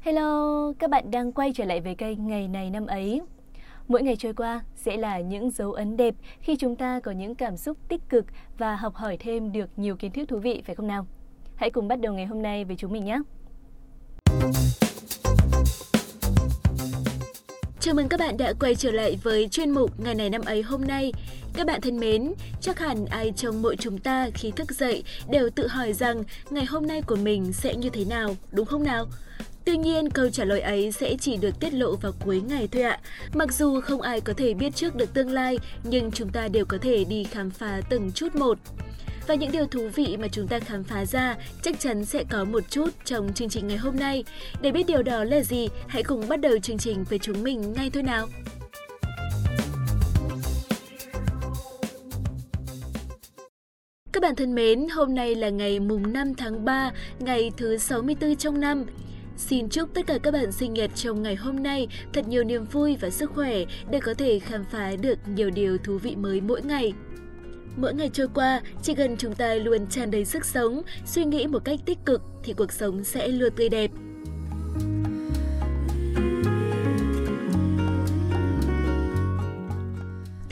Hello, các bạn đang quay trở lại với kênh Ngày này năm ấy. Mỗi ngày trôi qua sẽ là những dấu ấn đẹp khi chúng ta có những cảm xúc tích cực và học hỏi thêm được nhiều kiến thức thú vị phải không nào? Hãy cùng bắt đầu ngày hôm nay với chúng mình nhé. Chào mừng các bạn đã quay trở lại với chuyên mục Ngày này năm ấy hôm nay. Các bạn thân mến, chắc hẳn ai trong mỗi chúng ta khi thức dậy đều tự hỏi rằng ngày hôm nay của mình sẽ như thế nào, đúng không nào? Tuy nhiên, câu trả lời ấy sẽ chỉ được tiết lộ vào cuối ngày thôi ạ. Mặc dù không ai có thể biết trước được tương lai, nhưng chúng ta đều có thể đi khám phá từng chút một. Và những điều thú vị mà chúng ta khám phá ra chắc chắn sẽ có một chút trong chương trình ngày hôm nay. Để biết điều đó là gì, hãy cùng bắt đầu chương trình với chúng mình ngay thôi nào. Các bạn thân mến, hôm nay là ngày mùng 5 tháng 3, ngày thứ 64 trong năm. Xin chúc tất cả các bạn sinh nhật trong ngày hôm nay thật nhiều niềm vui và sức khỏe để có thể khám phá được nhiều điều thú vị mới mỗi ngày. Mỗi ngày trôi qua, chỉ cần chúng ta luôn tràn đầy sức sống, suy nghĩ một cách tích cực thì cuộc sống sẽ luôn tươi đẹp.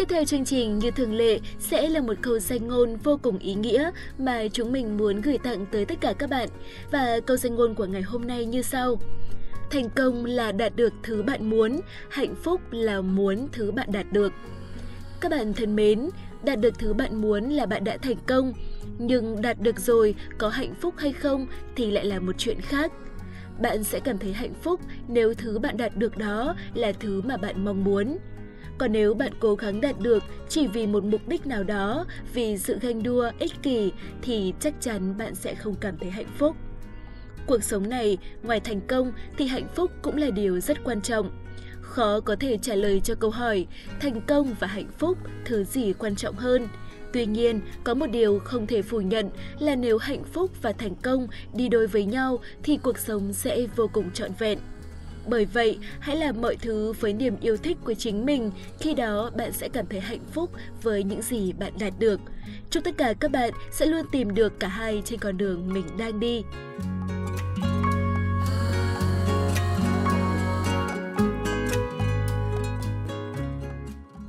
Theo chương trình như thường lệ sẽ là một câu danh ngôn vô cùng ý nghĩa mà chúng mình muốn gửi tặng tới tất cả các bạn. Và câu danh ngôn của ngày hôm nay như sau. Thành công là đạt được thứ bạn muốn, hạnh phúc là muốn thứ bạn đạt được. Các bạn thân mến, đạt được thứ bạn muốn là bạn đã thành công, nhưng đạt được rồi có hạnh phúc hay không thì lại là một chuyện khác. Bạn sẽ cảm thấy hạnh phúc nếu thứ bạn đạt được đó là thứ mà bạn mong muốn. Còn nếu bạn cố gắng đạt được chỉ vì một mục đích nào đó, vì sự ganh đua, ích kỷ thì chắc chắn bạn sẽ không cảm thấy hạnh phúc. Cuộc sống này, ngoài thành công thì hạnh phúc cũng là điều rất quan trọng. Khó có thể trả lời cho câu hỏi thành công và hạnh phúc thứ gì quan trọng hơn. Tuy nhiên, có một điều không thể phủ nhận là nếu hạnh phúc và thành công đi đôi với nhau thì cuộc sống sẽ vô cùng trọn vẹn. Bởi vậy, hãy làm mọi thứ với niềm yêu thích của chính mình, khi đó bạn sẽ cảm thấy hạnh phúc với những gì bạn đạt được. Chúc tất cả các bạn sẽ luôn tìm được cả hai trên con đường mình đang đi.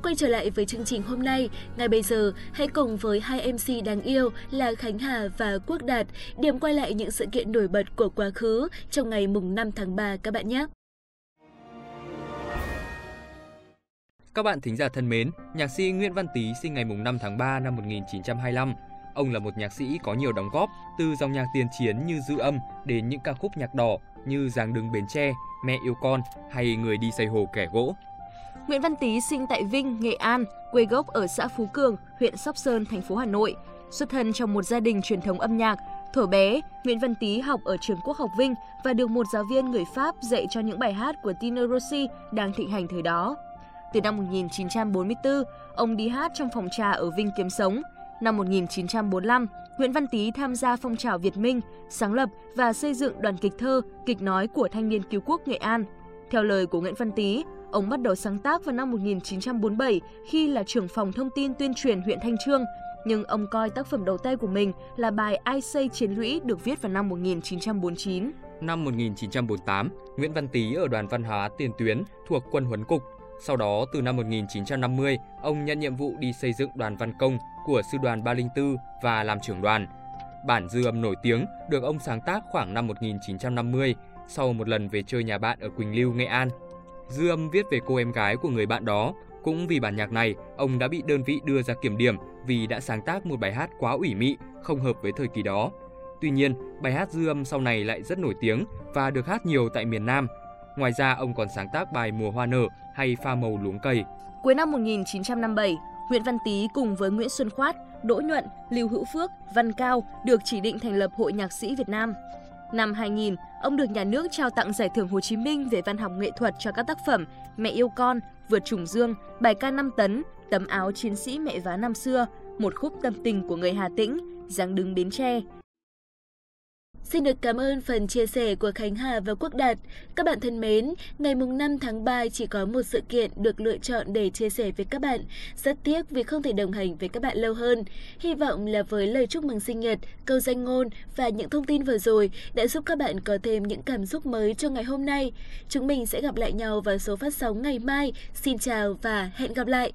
Quay trở lại với chương trình hôm nay, ngay bây giờ hãy cùng với hai MC đáng yêu là Khánh Hà và Quốc Đạt điểm quay lại những sự kiện nổi bật của quá khứ trong ngày mùng 5 tháng 3 các bạn nhé. Các bạn thính giả thân mến, nhạc sĩ Nguyễn Văn Tý sinh ngày 5 tháng 3 năm 1925. Ông là một nhạc sĩ có nhiều đóng góp từ dòng nhạc tiền chiến như Dư âm đến những ca khúc nhạc đỏ như Giáng đứng Bến Tre, Mẹ yêu con hay Người đi xây hồ kẻ gỗ. Nguyễn Văn Tý sinh tại Vinh, Nghệ An, quê gốc ở xã Phú Cường, huyện Sóc Sơn, thành phố Hà Nội. Xuất thân trong một gia đình truyền thống âm nhạc, Thuở bé, Nguyễn Văn Tý học ở trường Quốc học Vinh và được một giáo viên người Pháp dạy cho những bài hát của Tino Rossi đang thịnh hành thời đó. Từ năm 1944, ông đi hát trong phòng trà ở Vinh kiếm sống. Năm 1945, Nguyễn Văn Tý tham gia phong trào Việt Minh, sáng lập và xây dựng đoàn kịch thơ, kịch nói của Thanh niên cứu quốc Nghệ An. Theo lời của Nguyễn Văn Tý, ông bắt đầu sáng tác vào năm 1947 khi là trưởng phòng thông tin tuyên truyền huyện Thanh Trương, nhưng ông coi tác phẩm đầu tay của mình là bài Ai xây chiến lũy được viết vào năm 1949. Năm 1948, Nguyễn Văn Tý ở đoàn văn hóa tiền tuyến thuộc quân huấn cục sau đó, từ năm 1950, ông nhận nhiệm vụ đi xây dựng đoàn văn công của sư đoàn 304 và làm trưởng đoàn. Bản dư âm nổi tiếng được ông sáng tác khoảng năm 1950 sau một lần về chơi nhà bạn ở Quỳnh Lưu, Nghệ An. Dư âm viết về cô em gái của người bạn đó. Cũng vì bản nhạc này, ông đã bị đơn vị đưa ra kiểm điểm vì đã sáng tác một bài hát quá ủy mị, không hợp với thời kỳ đó. Tuy nhiên, bài hát dư âm sau này lại rất nổi tiếng và được hát nhiều tại miền Nam. Ngoài ra, ông còn sáng tác bài Mùa hoa nở hay pha màu luống cây. Cuối năm 1957, Nguyễn Văn Tý cùng với Nguyễn Xuân Khoát, Đỗ Nhuận, Lưu Hữu Phước, Văn Cao được chỉ định thành lập Hội Nhạc sĩ Việt Nam. Năm 2000, ông được nhà nước trao tặng Giải thưởng Hồ Chí Minh về văn học nghệ thuật cho các tác phẩm Mẹ yêu con, Vượt trùng dương, Bài ca 5 tấn, Tấm áo chiến sĩ mẹ vá năm xưa, Một khúc tâm tình của người Hà Tĩnh, Giáng đứng Bến Tre. Xin được cảm ơn phần chia sẻ của Khánh Hà và Quốc Đạt. Các bạn thân mến, ngày mùng 5 tháng 3 chỉ có một sự kiện được lựa chọn để chia sẻ với các bạn. Rất tiếc vì không thể đồng hành với các bạn lâu hơn. Hy vọng là với lời chúc mừng sinh nhật, câu danh ngôn và những thông tin vừa rồi đã giúp các bạn có thêm những cảm xúc mới cho ngày hôm nay. Chúng mình sẽ gặp lại nhau vào số phát sóng ngày mai. Xin chào và hẹn gặp lại!